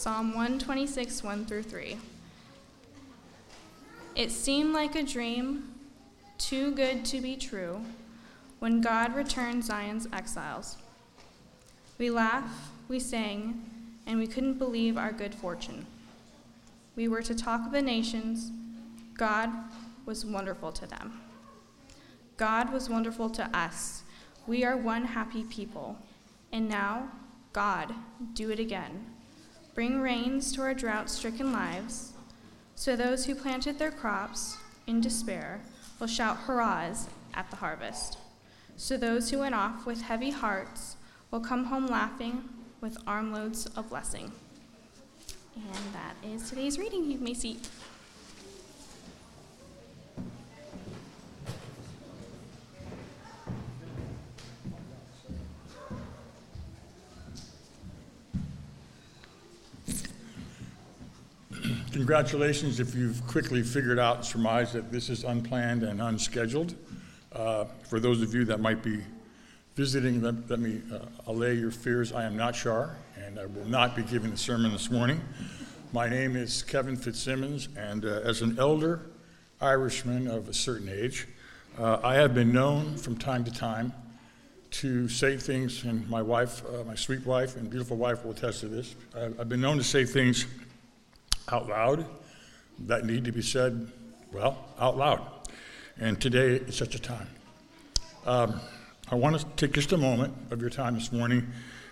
Psalm 126, 1 through 3. It seemed like a dream, too good to be true, when God returned Zion's exiles. We laughed, we sang, and we couldn't believe our good fortune. We were to talk of the nations. God was wonderful to them. God was wonderful to us. We are one happy people. And now, God, do it again. Bring rains to our drought stricken lives, so those who planted their crops in despair will shout hurrahs at the harvest. So those who went off with heavy hearts will come home laughing with armloads of blessing. And that is today's reading. You may seat. Congratulations if you've quickly figured out and surmised that this is unplanned and unscheduled. Uh, For those of you that might be visiting, let let me uh, allay your fears. I am not Shar, and I will not be giving the sermon this morning. My name is Kevin Fitzsimmons, and uh, as an elder Irishman of a certain age, uh, I have been known from time to time to say things, and my wife, uh, my sweet wife and beautiful wife will attest to this. I've been known to say things out loud that need to be said, well, out loud. And today is such a time. Um, I want to take just a moment of your time this morning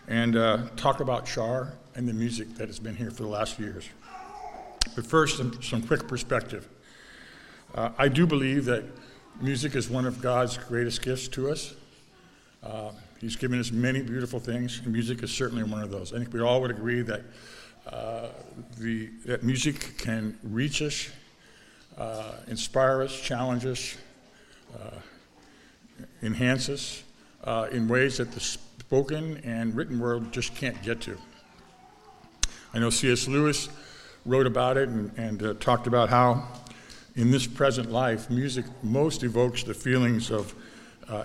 and uh, talk about Shar and the music that has been here for the last few years. But first, some, some quick perspective. Uh, I do believe that music is one of God's greatest gifts to us. Uh, he's given us many beautiful things, and music is certainly one of those. I think we all would agree that the, that music can reach us, uh, inspire us, challenge us, uh, enhance us uh, in ways that the spoken and written word just can't get to. I know C.S. Lewis wrote about it and, and uh, talked about how, in this present life, music most evokes the feelings of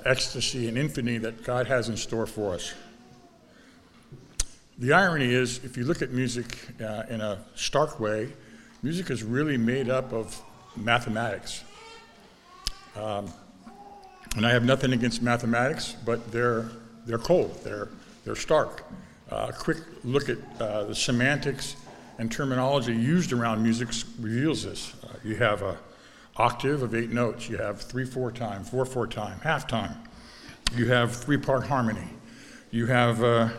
ecstasy and infinity that God has in store for us. The irony is, if you look at music uh, in a stark way, music is really made up of mathematics. Um, and I have nothing against mathematics, but they're, they're cold, they're, they're stark. Uh, a quick look at uh, the semantics and terminology used around music reveals this. Uh, you have a octave of eight notes, you have three four time, four four time, half time, you have three part harmony, you have uh,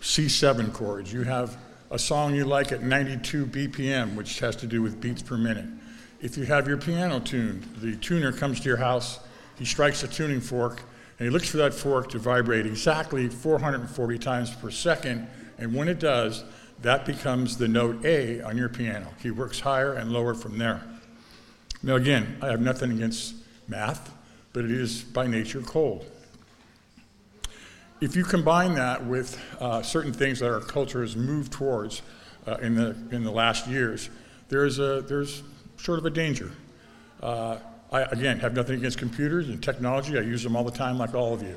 C7 chords. You have a song you like at 92 BPM, which has to do with beats per minute. If you have your piano tuned, the tuner comes to your house, he strikes a tuning fork, and he looks for that fork to vibrate exactly 440 times per second, and when it does, that becomes the note A on your piano. He works higher and lower from there. Now, again, I have nothing against math, but it is by nature cold. If you combine that with uh, certain things that our culture has moved towards uh, in, the, in the last years, there's, a, there's sort of a danger. Uh, I, again, have nothing against computers and technology. I use them all the time, like all of you.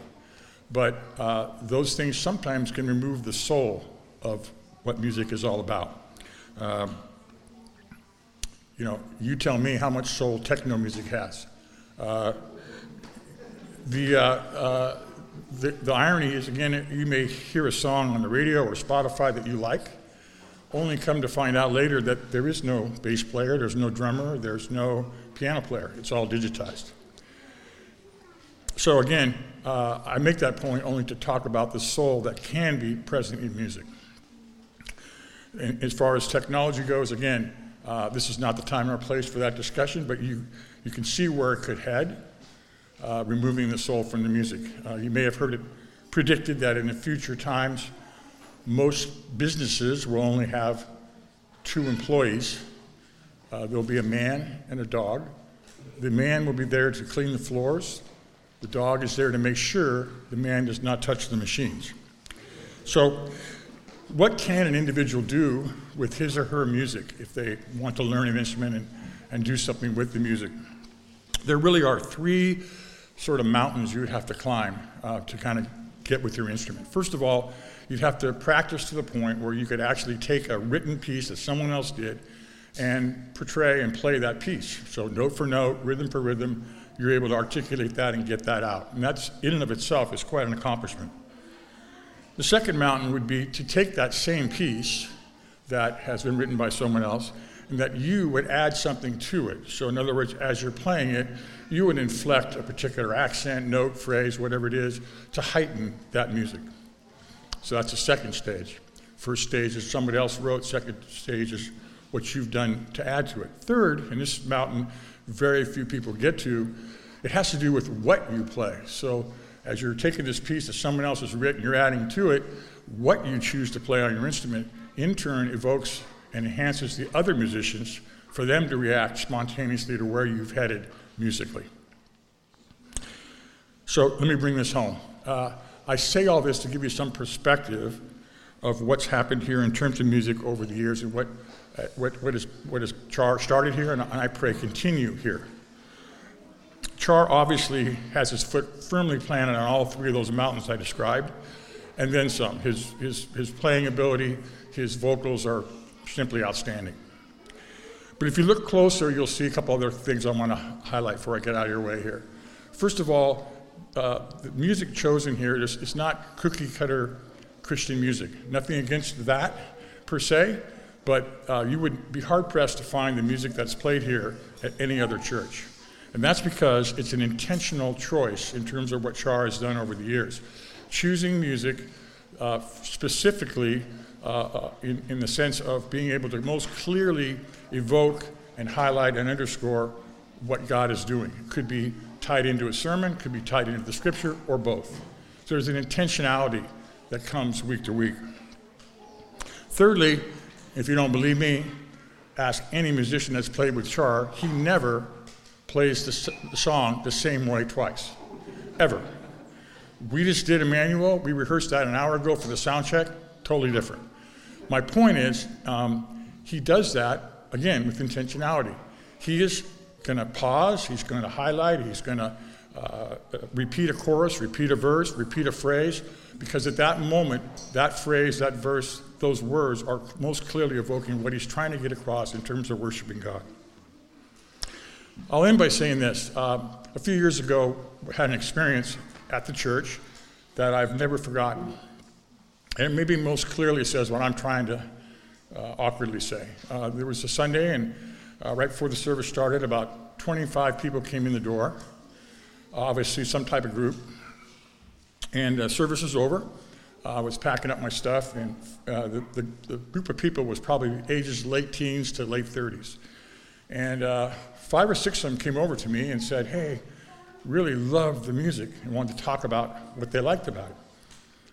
But uh, those things sometimes can remove the soul of what music is all about. Um, you know, you tell me how much soul techno music has. Uh, the, uh, the, the irony is, again, you may hear a song on the radio or Spotify that you like, only come to find out later that there is no bass player, there's no drummer, there's no piano player. It's all digitized. So, again, uh, I make that point only to talk about the soul that can be present in music. And as far as technology goes, again, uh, this is not the time or place for that discussion, but you, you can see where it could head uh, removing the soul from the music. Uh, you may have heard it predicted that in the future times, most businesses will only have two employees. Uh, there'll be a man and a dog. The man will be there to clean the floors. The dog is there to make sure the man does not touch the machines. So, what can an individual do with his or her music if they want to learn an instrument and, and do something with the music? There really are three sort of mountains you would have to climb uh, to kind of get with your instrument. First of all, you'd have to practice to the point where you could actually take a written piece that someone else did and portray and play that piece. So, note for note, rhythm for rhythm, you're able to articulate that and get that out. And that's, in and of itself, is quite an accomplishment. The second mountain would be to take that same piece that has been written by someone else and that you would add something to it. So, in other words, as you're playing it, you would inflect a particular accent, note, phrase, whatever it is, to heighten that music. So, that's the second stage. First stage is somebody else wrote, second stage is what you've done to add to it. Third, and this mountain very few people get to, it has to do with what you play. So, as you're taking this piece that someone else has written, you're adding to it, what you choose to play on your instrument in turn evokes and enhances the other musicians for them to react spontaneously to where you've headed musically. So let me bring this home. Uh, I say all this to give you some perspective of what's happened here in terms of music over the years and what, uh, what, what, is, what has Char started here and I pray continue here. Char obviously has his foot firmly planted on all three of those mountains I described, and then some. His, his, his playing ability, his vocals are simply outstanding. But if you look closer, you'll see a couple other things I want to highlight before I get out of your way here. First of all, uh, the music chosen here is, is not cookie cutter Christian music. Nothing against that per se, but uh, you would be hard pressed to find the music that's played here at any other church. And that's because it's an intentional choice in terms of what Char has done over the years. Choosing music uh, specifically uh, uh, in, in the sense of being able to most clearly evoke and highlight and underscore what God is doing. It could be tied into a sermon, could be tied into the scripture, or both. So there's an intentionality that comes week to week. Thirdly, if you don't believe me, ask any musician that's played with Char. He never plays the, song the same way twice, ever. We just did Emmanuel. We rehearsed that an hour ago for the sound check. Totally different. My point is, um, he does that, again, with intentionality. He is going to pause, he's going to highlight, he's going to uh, repeat a chorus, repeat a verse, repeat a phrase, because at that moment, that phrase, that verse, those words are most clearly evoking what he's trying to get across in terms of worshiping God. I'll end by saying this. Uh, a few years ago, I had an experience at the church that I've never forgotten. And maybe most clearly says what I'm trying to uh, awkwardly say. Uh, there was a Sunday, and uh, right before the service started, about 25 people came in the door, obviously, some type of group. And uh, service was over. I was packing up my stuff, and uh, the, the, the, group of people was probably ages late teens to late 30s. And uh, five or six of them came over to me and said, Hey, really loved the music and wanted to talk about what they liked about it.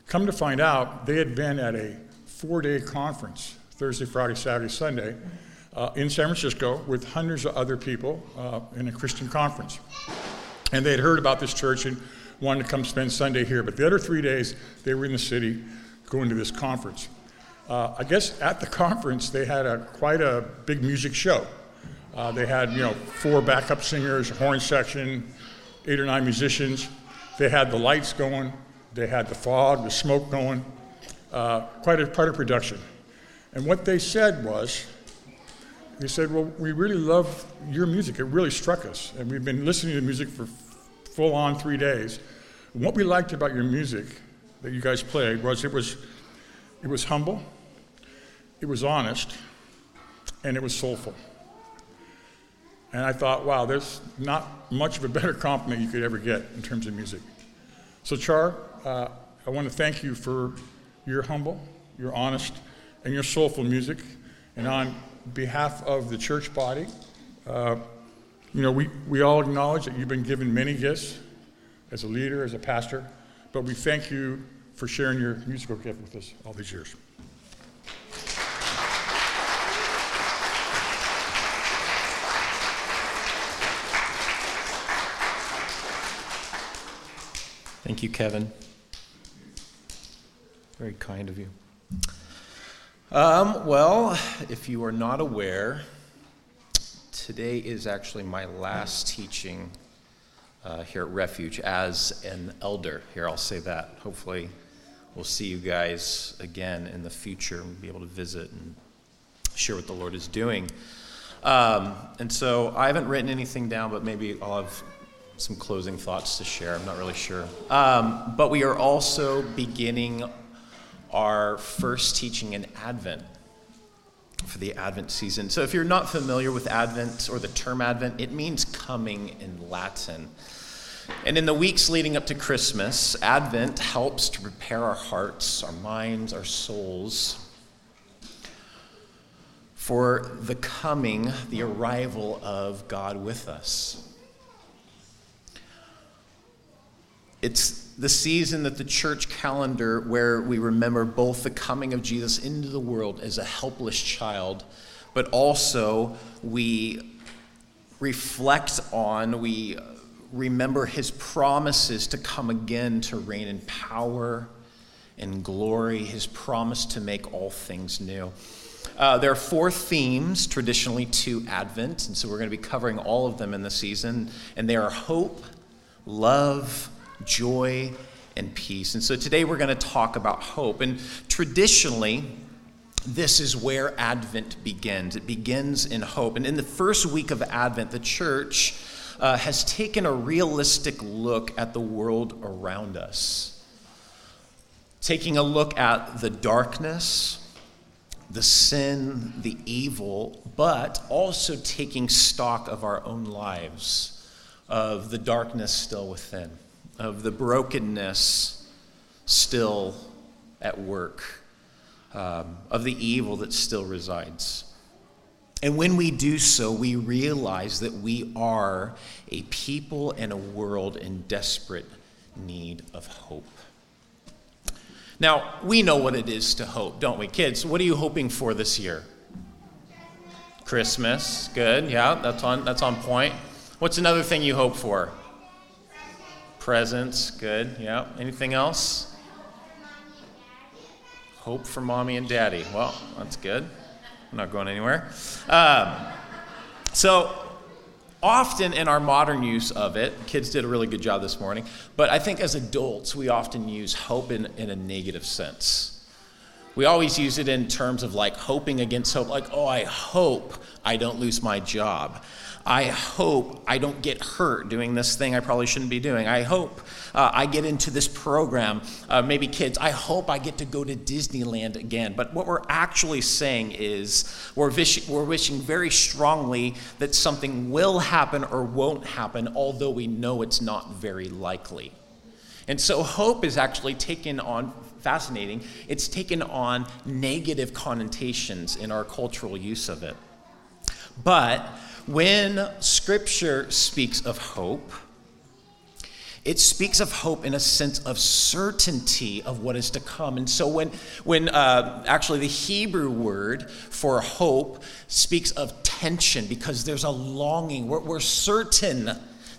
Come to find out, they had been at a four day conference Thursday, Friday, Saturday, Sunday uh, in San Francisco with hundreds of other people uh, in a Christian conference. And they had heard about this church and wanted to come spend Sunday here. But the other three days, they were in the city going to this conference. Uh, I guess at the conference, they had a, quite a big music show. Uh, they had, you know, four backup singers, a horn section, eight or nine musicians. They had the lights going. They had the fog, the smoke going, uh, quite, a, quite a production. And what they said was, they said, Well, we really love your music. It really struck us. And we've been listening to music for full on three days. And what we liked about your music that you guys played was it was, it was humble, it was honest, and it was soulful. And I thought, wow, there's not much of a better compliment you could ever get in terms of music. So, Char, uh, I want to thank you for your humble, your honest, and your soulful music. And on behalf of the church body, uh, you know, we, we all acknowledge that you've been given many gifts as a leader, as a pastor, but we thank you for sharing your musical gift with us all these years. Thank you, Kevin. Very kind of you. Um, well, if you are not aware, today is actually my last teaching uh, here at Refuge as an elder. Here, I'll say that. Hopefully, we'll see you guys again in the future and be able to visit and share what the Lord is doing. Um, and so I haven't written anything down, but maybe I'll have some closing thoughts to share. I'm not really sure. Um, but we are also beginning our first teaching in Advent for the Advent season. So if you're not familiar with Advent or the term Advent, it means coming in Latin. And in the weeks leading up to Christmas, Advent helps to prepare our hearts, our minds, our souls for the coming, the arrival of God with us. It's the season that the church calendar where we remember both the coming of Jesus into the world as a helpless child, but also we reflect on, we remember his promises to come again to reign in power and glory, his promise to make all things new. Uh, there are four themes traditionally to Advent, and so we're going to be covering all of them in the season, and they are hope, love, joy, and peace. And so today we're going to talk about hope. And traditionally, this is where Advent begins. It begins in hope. And in the first week of Advent, the church uh, has taken a realistic look at the world around us, taking a look at the darkness, the sin, the evil, but also taking stock of our own lives, of the darkness still within of the brokenness still at work, um, of the evil that still resides. And when we do so, we realize that we are a people and a world in desperate need of hope. Now, we know what it is to hope, don't we? Kids, what are you hoping for this year? Christmas. Good. Yeah, that's on that's on point. What's another thing you hope for? Presents, good. Yeah. Anything else? Hope for mommy and daddy. Well, that's good. I'm not going anywhere. Um, so, often in our modern use of it, kids did a really good job this morning, but I think as adults, we often use hope in, in a negative sense. We always use it in terms of like hoping against hope, like, oh, I hope I don't lose my job. I hope I don't get hurt doing this thing I probably shouldn't be doing. I hope uh, I get into this program. Uh, maybe kids, I hope I get to go to Disneyland again. But what we're actually saying is we're, wish- we're wishing very strongly that something will happen or won't happen, although we know it's not very likely. And so hope is actually taken on fascinating. It's taken on negative connotations in our cultural use of it. But when Scripture speaks of hope, it speaks of hope in a sense of certainty of what is to come. And so, when, when uh, actually the Hebrew word for hope speaks of tension because there's a longing, we're, we're certain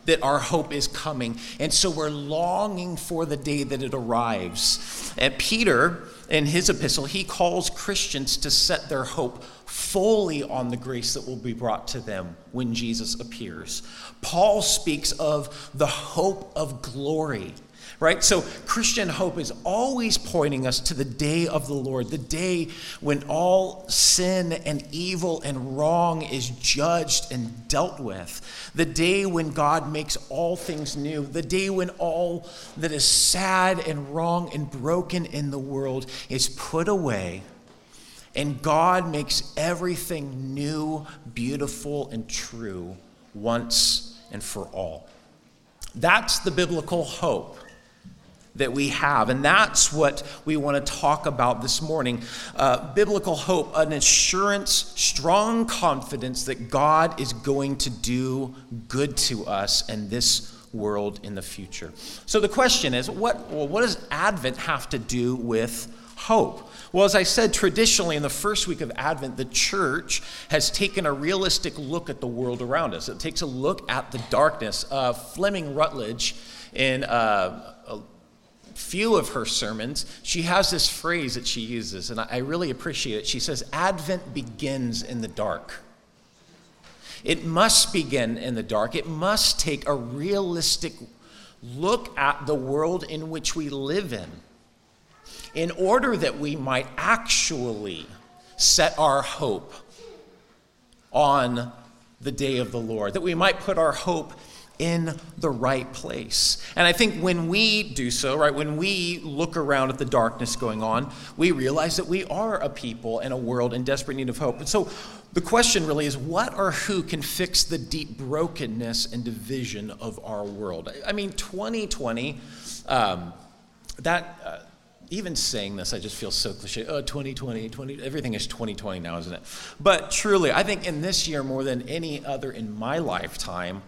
that our hope is coming. And so, we're longing for the day that it arrives. And Peter, in his epistle, he calls Christians to set their hope fully on the grace that will be brought to them when Jesus appears. Paul speaks of the hope of glory, right? So Christian hope is always pointing us to the day of the Lord, the day when all sin and evil and wrong is judged and dealt with, the day when God makes all things new, the day when all that is sad and wrong and broken in the world is put away and God makes everything new, beautiful, and true once and for all. That's the biblical hope that we have. And that's what we want to talk about this morning. Uh, biblical hope, an assurance, strong confidence that God is going to do good to us and this world in the future. So the question is what, well, what does Advent have to do with hope? Well, as I said, traditionally in the first week of Advent, the church has taken a realistic look at the world around us. It takes a look at the darkness. Uh, Fleming Rutledge, in uh, few of her sermons, she has this phrase that she uses, and I really appreciate it. She says, Advent begins in the dark. It must begin in the dark. It must take a realistic look at the world in which we live in in order that we might actually set our hope on the day of the Lord, that we might put our hope in the right place. And I think when we do so, right, when we look around at the darkness going on, we realize that we are a people and a world in desperate need of hope. And so the question really is what or who can fix the deep brokenness and division of our world? I mean, 2020, um, that. Uh, even saying this, I just feel so cliche. Oh, 2020, 20, everything is 2020 now, isn't it? But truly, I think in this year more than any other in my lifetime,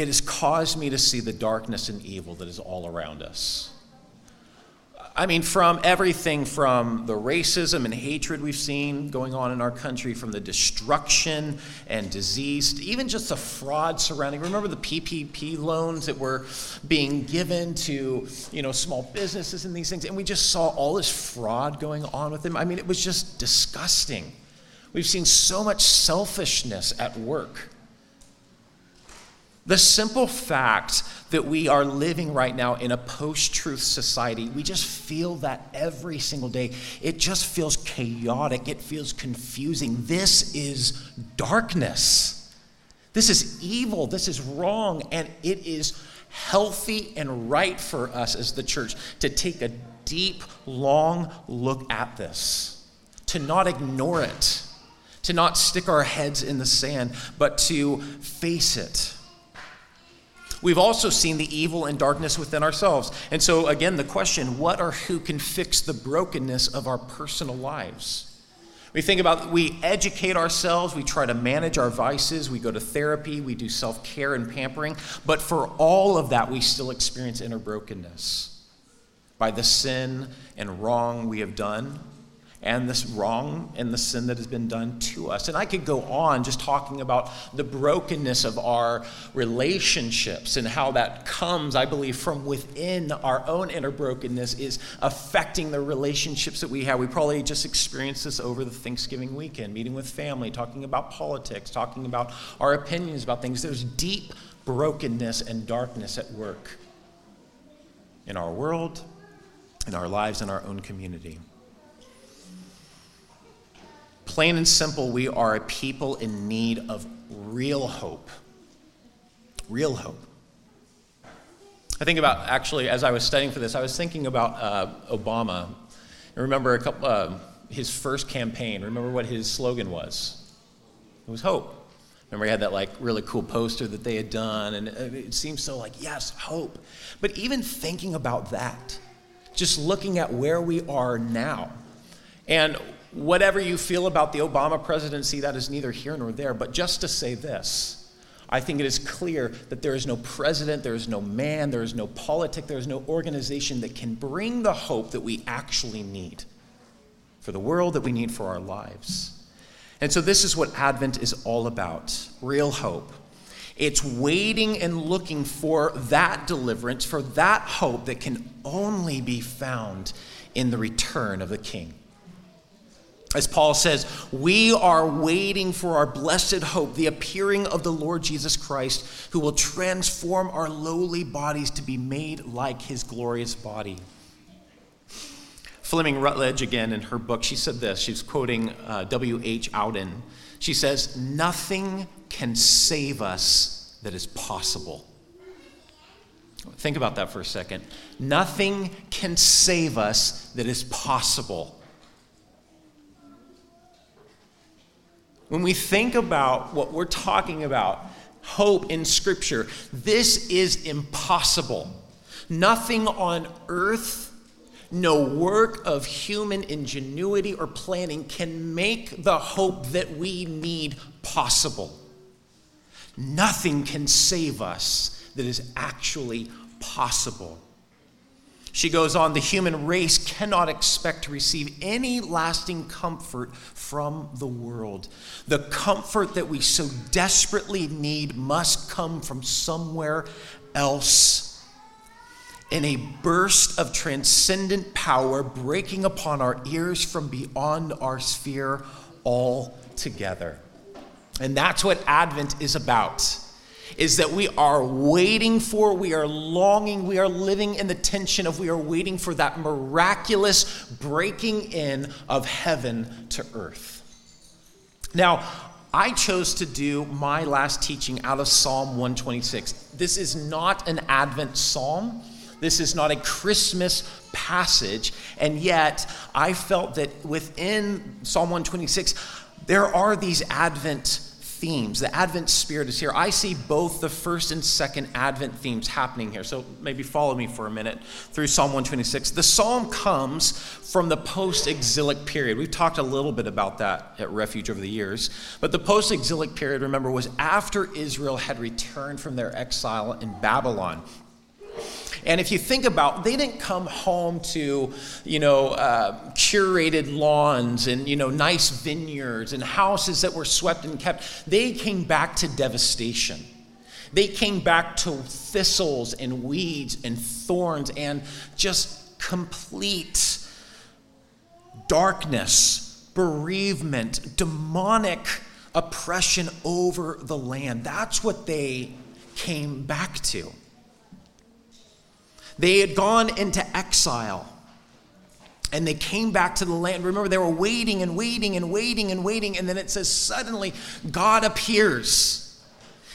it has caused me to see the darkness and evil that is all around us. I mean, from everything from the racism and hatred we've seen going on in our country, from the destruction and disease, even just the fraud surrounding. Remember the PPP loans that were being given to you know small businesses and these things, and we just saw all this fraud going on with them. I mean, it was just disgusting. We've seen so much selfishness at work. The simple fact that we are living right now in a post truth society, we just feel that every single day. It just feels chaotic, it feels confusing. This is darkness. This is evil, this is wrong, and it is healthy and right for us as the church to take a deep, long look at this, to not ignore it, to not stick our heads in the sand, but to face it. We've also seen the evil and darkness within ourselves. And so, again, the question what or who can fix the brokenness of our personal lives? We think about, we educate ourselves, we try to manage our vices, we go to therapy, we do self care and pampering, but for all of that, we still experience inner brokenness by the sin and wrong we have done and this wrong and the sin that has been done to us. And I could go on just talking about the brokenness of our relationships and how that comes, I believe, from within our own inner brokenness is affecting the relationships that we have. We probably just experienced this over the Thanksgiving weekend, meeting with family, talking about politics, talking about our opinions about things. There's deep brokenness and darkness at work in our world, in our lives, in our own community. Plain and simple, we are a people in need of real hope. Real hope. I think about actually, as I was studying for this, I was thinking about uh, Obama. I remember a couple, uh, his first campaign. Remember what his slogan was? It was hope. Remember, he had that like really cool poster that they had done, and it seems so like yes, hope. But even thinking about that, just looking at where we are now, and whatever you feel about the Obama presidency, that is neither here nor there. But just to say this, I think it is clear that there is no president, there is no man, there is no politic, there is no organization that can bring the hope that we actually need for the world, that we need for our lives. And so, this is what Advent is all about real hope. It's waiting and looking for that deliverance, for that hope that can only be found in the return of the King. As Paul says, we are waiting for our blessed hope, the appearing of the Lord Jesus Christ, who will transform our lowly bodies to be made like his glorious body. Fleming Rutledge, again, in her book, she said this. She's quoting uh, W.H. Auden. She says, Nothing can save us that is possible. Think about that for a second. Nothing can save us that is possible. When we think about what we're talking about, hope in Scripture, this is impossible. Nothing on earth, no work of human ingenuity or planning can make the hope that we need possible. Nothing can save us that is actually possible. She goes on, the human race cannot expect to receive any lasting comfort from the world. The comfort that we so desperately need must come from somewhere else. In a burst of transcendent power breaking upon our ears from beyond our sphere altogether. And that's what Advent is about. Is that we are waiting for, we are longing, we are living in the tension of we are waiting for that miraculous breaking in of heaven to earth. Now, I chose to do my last teaching out of Psalm 126. This is not an Advent psalm. This is not a Christmas passage. And yet, I felt that within Psalm 126, there are these Advent themes. The Advent spirit is here. I see both the first and second Advent themes happening here. So maybe follow me for a minute through Psalm 126. The psalm comes from the post exilic period. We've talked a little bit about that at Refuge over the years. But the post exilic period, remember, was after Israel had returned from their exile in Babylon. And if you think about, they didn't come home to, you know, uh, curated lawns and you know nice vineyards and houses that were swept and kept. They came back to devastation. They came back to thistles and weeds and thorns and just complete darkness, bereavement, demonic oppression over the land. That's what they came back to. They had gone into exile and they came back to the land. Remember, they were waiting and waiting and waiting and waiting. And then it says, suddenly, God appears.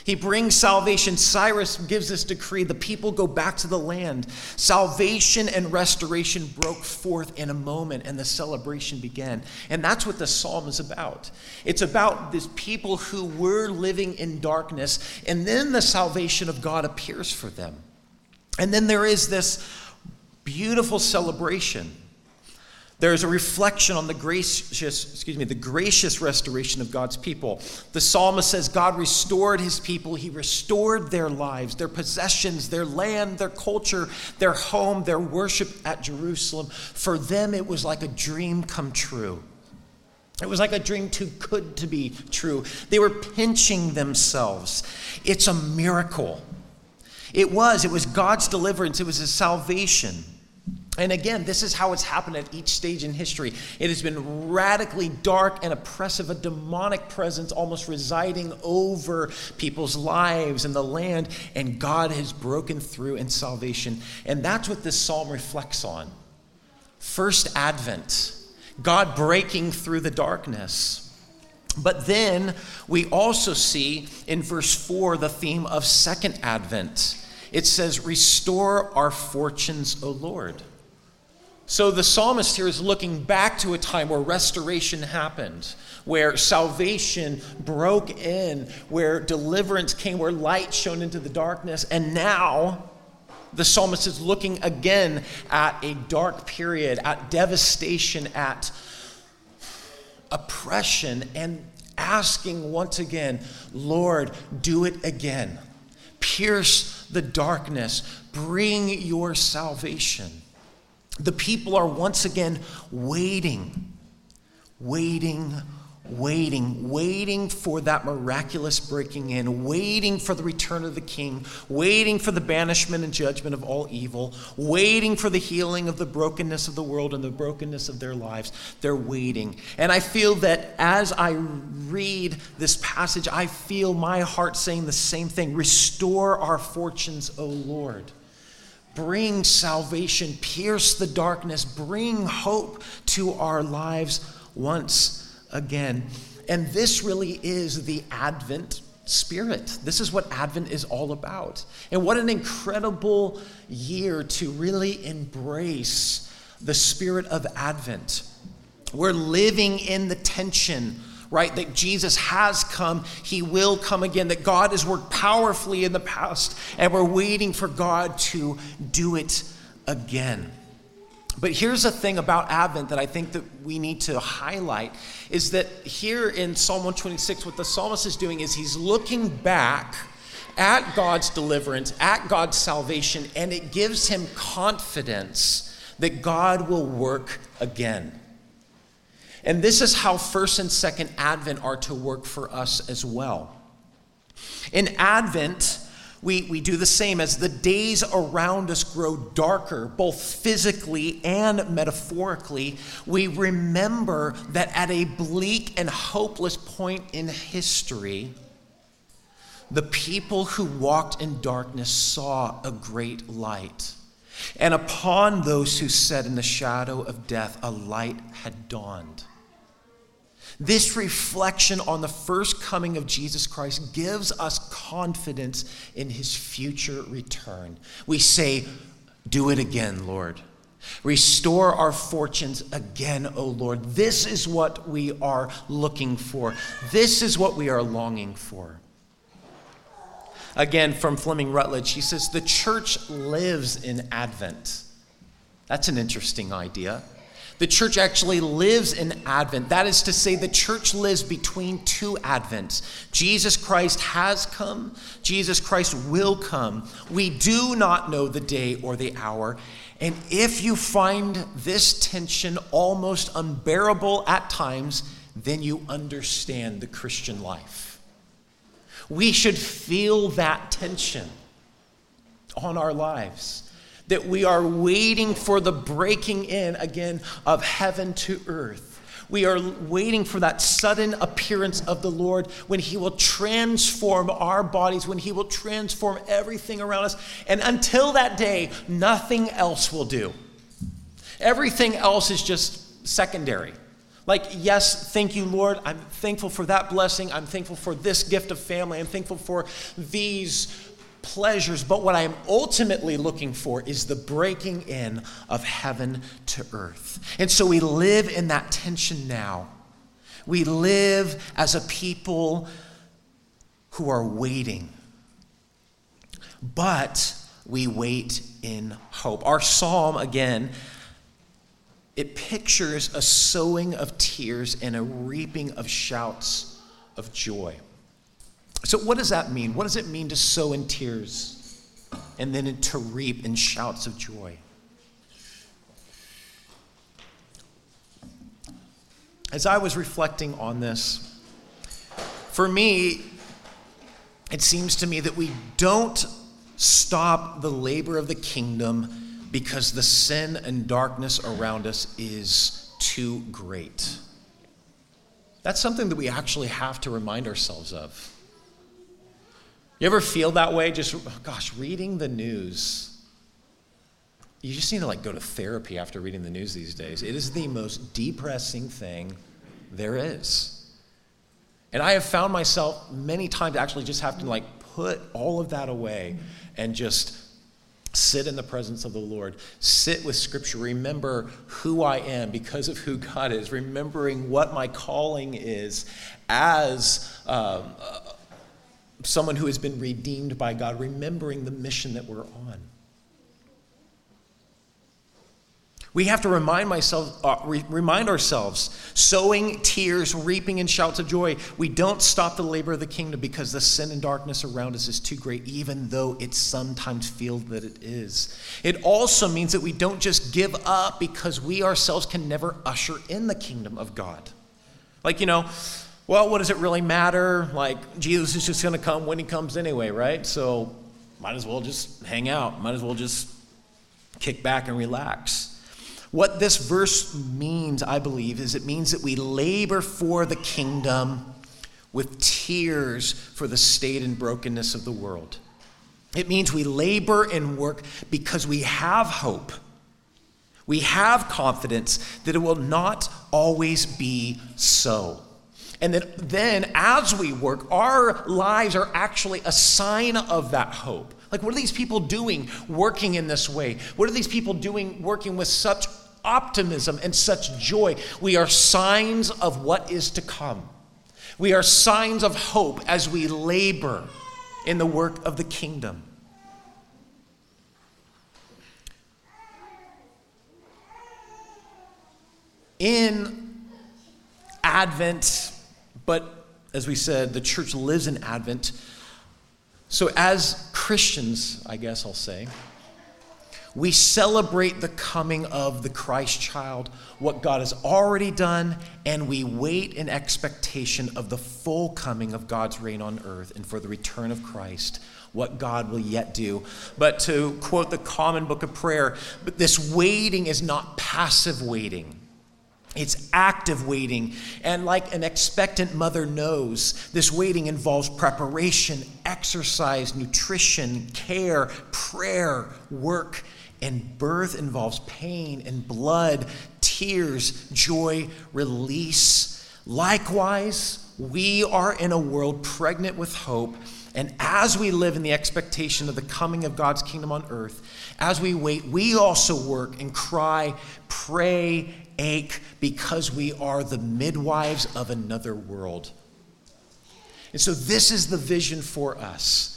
He brings salvation. Cyrus gives this decree. The people go back to the land. Salvation and restoration broke forth in a moment, and the celebration began. And that's what the psalm is about. It's about these people who were living in darkness, and then the salvation of God appears for them. And then there is this beautiful celebration. There's a reflection on the gracious, excuse me, the gracious restoration of God's people. The psalmist says God restored his people. He restored their lives, their possessions, their land, their culture, their home, their worship at Jerusalem. For them, it was like a dream come true. It was like a dream too good to be true. They were pinching themselves. It's a miracle. It was. It was God's deliverance, it was His salvation. And again, this is how it's happened at each stage in history. It has been radically dark and oppressive, a demonic presence almost residing over people's lives and the land, and God has broken through in salvation. And that's what this psalm reflects on. First Advent, God breaking through the darkness. But then we also see in verse 4 the theme of Second Advent it says, Restore our fortunes, O Lord. So the psalmist here is looking back to a time where restoration happened, where salvation broke in, where deliverance came, where light shone into the darkness. And now the psalmist is looking again at a dark period, at devastation, at oppression, and asking once again, Lord, do it again. Pierce the darkness. Bring your salvation. The people are once again waiting, waiting, waiting, waiting for that miraculous breaking in, waiting for the return of the king, waiting for the banishment and judgment of all evil, waiting for the healing of the brokenness of the world and the brokenness of their lives. They're waiting. And I feel that as I read this passage, I feel my heart saying the same thing Restore our fortunes, O Lord. Bring salvation, pierce the darkness, bring hope to our lives once again. And this really is the Advent spirit. This is what Advent is all about. And what an incredible year to really embrace the spirit of Advent. We're living in the tension, right? That Jesus has come, he will come again, that God has worked powerfully in the past, and we're waiting for God to do it again. But here's a thing about Advent that I think that we need to highlight is that here in Psalm 126, what the psalmist is doing is he's looking back at God's deliverance, at God's salvation, and it gives him confidence that God will work again. And this is how first and second Advent are to work for us as well. In Advent, we, we do the same as the days around us grow darker, both physically and metaphorically. We remember that at a bleak and hopeless point in history, the people who walked in darkness saw a great light. And upon those who sat in the shadow of death, a light had dawned. This reflection on the first coming of Jesus Christ gives us confidence in his future return. We say, Do it again, Lord. Restore our fortunes again, O Lord. This is what we are looking for. This is what we are longing for. Again, from Fleming Rutledge, he says, The church lives in Advent. That's an interesting idea. The church actually lives in Advent. That is to say, the church lives between two Advents. Jesus Christ has come, Jesus Christ will come. We do not know the day or the hour. And if you find this tension almost unbearable at times, then you understand the Christian life. We should feel that tension on our lives that we are waiting for the breaking in again of heaven to earth. We are waiting for that sudden appearance of the Lord when He will transform our bodies, when He will transform everything around us. And until that day, nothing else will do. Everything else is just secondary. Like, yes, thank you, Lord. I'm thankful for that blessing. I'm thankful for this gift of family. I'm thankful for these pleasures, but what I am ultimately looking for is the breaking in of heaven to earth. And so we live in that tension now. We live as a people who are waiting, but we wait in hope. Our psalm, again, it pictures a sowing of tears and a reaping of shouts of joy. So, what does that mean? What does it mean to sow in tears and then to reap in shouts of joy? As I was reflecting on this, for me, it seems to me that we don't stop the labor of the kingdom because the sin and darkness around us is too great. That's something that we actually have to remind ourselves of. You ever feel that way? Just, gosh, reading the news. You just need to like go to therapy after reading the news these days. It is the most depressing thing there is. And I have found myself many times actually just have to like put all of that away and just sit in the presence of the Lord, sit with Scripture, remember who I am because of who God is, remembering what my calling is as um, someone who has been redeemed by God, remembering the mission that we're on. We have to remind, myself, uh, re- remind ourselves, sowing tears, reaping in shouts of joy. We don't stop the labor of the kingdom because the sin and darkness around us is too great, even though it sometimes feels that it is. It also means that we don't just give up because we ourselves can never usher in the kingdom of God. Like, you know, well, what does it really matter? Like, Jesus is just going to come when he comes anyway, right? So, might as well just hang out, might as well just kick back and relax. What this verse means, I believe, is it means that we labor for the kingdom with tears for the state and brokenness of the world. It means we labor and work because we have hope. We have confidence that it will not always be so. And that then, as we work, our lives are actually a sign of that hope. Like, what are these people doing working in this way? What are these people doing working with such optimism and such joy? We are signs of what is to come. We are signs of hope as we labor in the work of the kingdom. In Advent, but as we said, the church lives in Advent. So, as Christians, I guess I'll say, we celebrate the coming of the Christ child, what God has already done, and we wait in expectation of the full coming of God's reign on earth and for the return of Christ what God will yet do. But to quote the common book of prayer, this waiting is not passive waiting. It's active waiting. And like an expectant mother knows, this waiting involves preparation, exercise, nutrition, care, prayer, work, and birth involves pain and blood, tears, joy, release. Likewise, we are in a world pregnant with hope and as we live in the expectation of the coming of God's kingdom on earth, as we wait, we also work and cry, pray, ache, because we are the midwives of another world. And so, this is the vision for us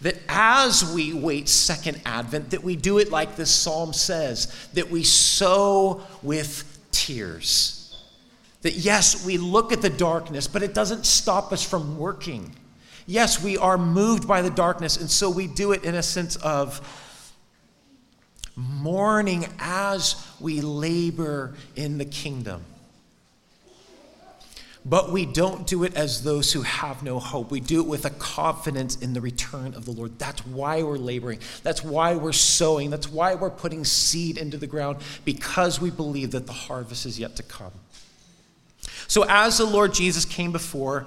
that as we wait second advent that we do it like this psalm says that we sow with tears that yes we look at the darkness but it doesn't stop us from working Yes, we are moved by the darkness, and so we do it in a sense of mourning as we labor in the kingdom. But we don't do it as those who have no hope. We do it with a confidence in the return of the Lord. That's why we're laboring. That's why we're sowing. That's why we're putting seed into the ground, because we believe that the harvest is yet to come. So, as the Lord Jesus came before,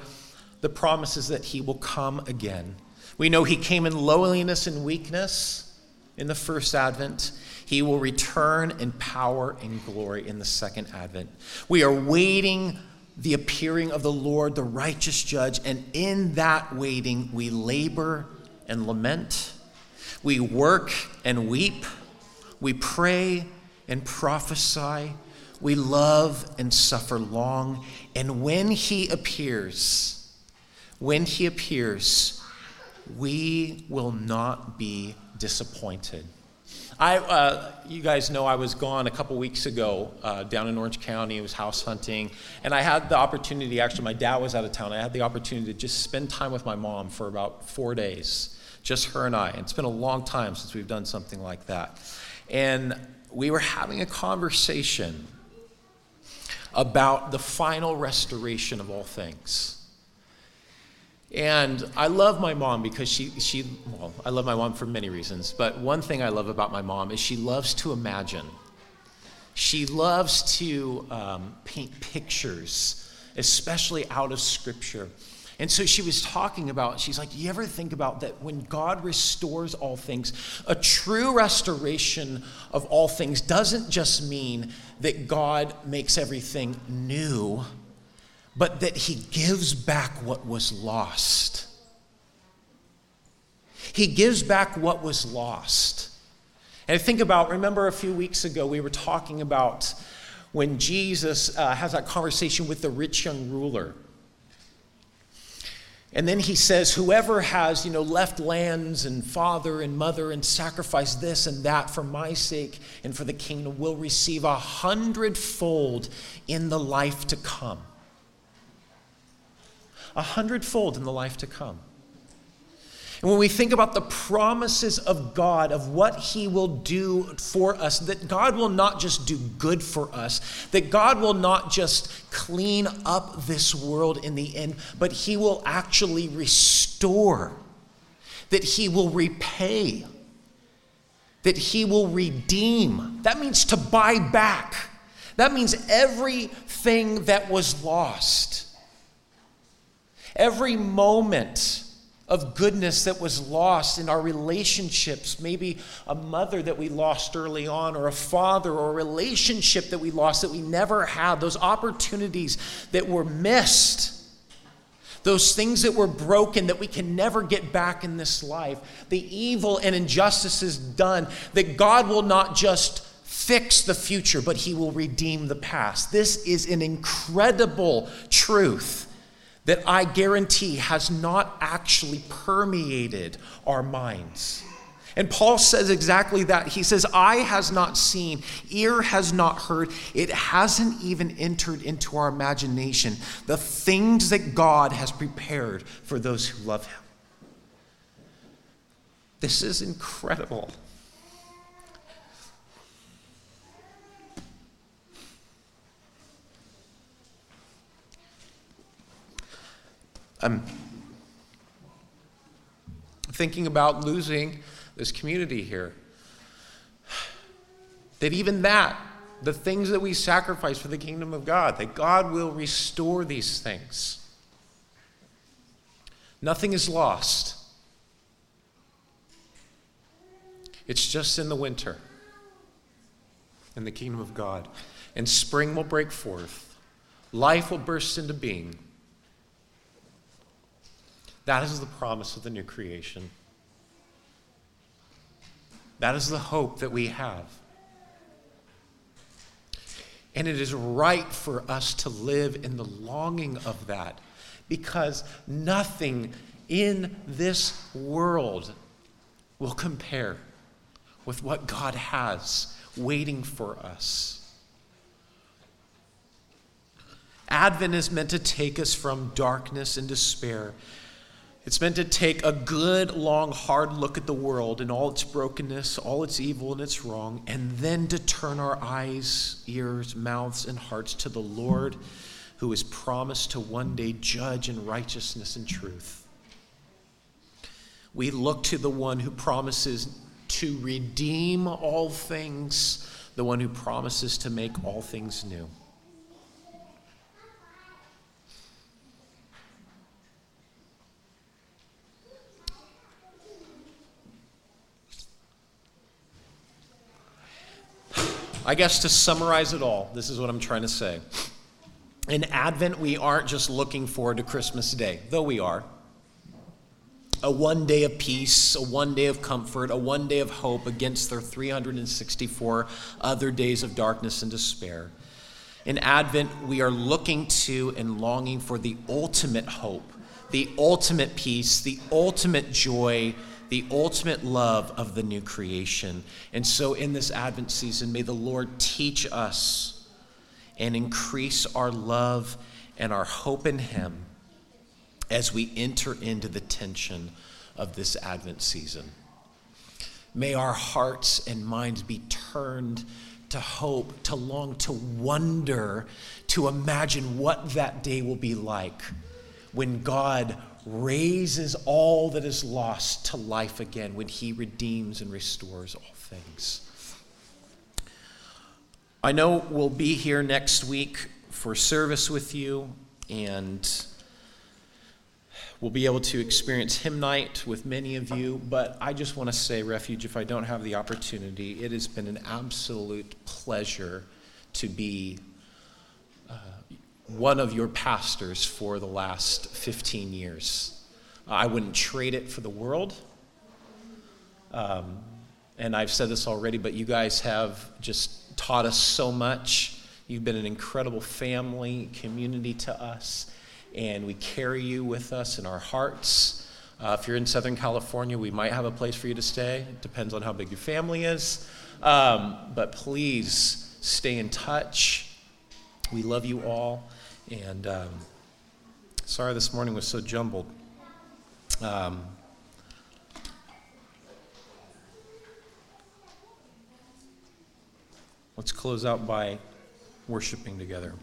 the promises that he will come again. We know he came in lowliness and weakness in the first advent. He will return in power and glory in the second advent. We are waiting the appearing of the Lord, the righteous judge, and in that waiting, we labor and lament. We work and weep. We pray and prophesy. We love and suffer long. And when he appears, when he appears, we will not be disappointed. I, uh, you guys know I was gone a couple weeks ago uh, down in Orange County. I was house hunting, and I had the opportunity. Actually, my dad was out of town. I had the opportunity to just spend time with my mom for about four days, just her and I. And it's been a long time since we've done something like that. And we were having a conversation about the final restoration of all things. And I love my mom because she, she, well, I love my mom for many reasons, but one thing I love about my mom is she loves to imagine. She loves to um, paint pictures, especially out of Scripture. And so she was talking about, she's like, you ever think about that when God restores all things, a true restoration of all things doesn't just mean that God makes everything new but that he gives back what was lost. He gives back what was lost. And think about, remember a few weeks ago, we were talking about when Jesus uh, has that conversation with the rich young ruler. And then he says, Whoever has, you know, left lands and father and mother and sacrificed this and that for my sake and for the kingdom will receive a hundredfold in the life to come a hundredfold in the life to come. And when we think about the promises of God, of what He will do for us, that God will not just do good for us, that God will not just clean up this world in the end, but He will actually restore, that He will repay, that He will redeem. That means to buy back. That means everything that was lost Every moment of goodness that was lost in our relationships, maybe a mother that we lost early on, or a father, or a relationship that we lost that we never had, those opportunities that were missed. Those things that were broken that we can never get back in this life, the evil and injustices done, that God will not just fix the future, but He will redeem the past. This is an incredible truth that I guarantee has not actually permeated our minds. And Paul says exactly that. He says, Eye has not seen, ear has not heard, it hasn't even entered into our imagination the things that God has prepared for those who love Him. This is incredible. I'm thinking about losing this community here. That even that, the things that we sacrifice for the kingdom of God, that God will restore these things. Nothing is lost. It's just in the winter in the kingdom of God. And spring will break forth, life will burst into being. That is the promise of the new creation. That is the hope that we have. And it is right for us to live in the longing of that because nothing in this world will compare with what God has waiting for us. Advent is meant to take us from darkness and despair. It's meant to take a good, long, hard look at the world and all its brokenness, all its evil and its wrong, and then to turn our eyes, ears, mouths, and hearts to the Lord who is promised to one day judge in righteousness and truth. We look to the one who promises to redeem all things, the one who promises to make all things new. I guess to summarize it all, this is what I'm trying to say. In Advent, we aren't just looking forward to Christmas Day, though we are a one day of peace, a one day of comfort, a one day of hope against their 364 other days of darkness and despair. In Advent, we are looking to and longing for the ultimate hope, the ultimate peace, the ultimate joy, the ultimate love of the new creation. And so, in this Advent season, may the Lord teach us and increase our love and our hope in Him as we enter into the tension of this Advent season. May our hearts and minds be turned to hope, to long, to wonder, to imagine what that day will be like when God raises all that is lost to life again, when He redeems and restores all things. I know we'll be here next week for service with you and We'll be able to experience hymn night with many of you, but I just want to say, Refuge, if I don't have the opportunity, it has been an absolute pleasure to be uh, one of your pastors for the last 15 years. I wouldn't trade it for the world. Um, and I've said this already, but you guys have just taught us so much. You've been an incredible family, community to us and we carry you with us in our hearts. Uh, if you're in Southern California, we might have a place for you to stay. It depends on how big your family is. Um, but please stay in touch. We love you all. And um, sorry this morning was so jumbled. Um, let's close out by worshiping together.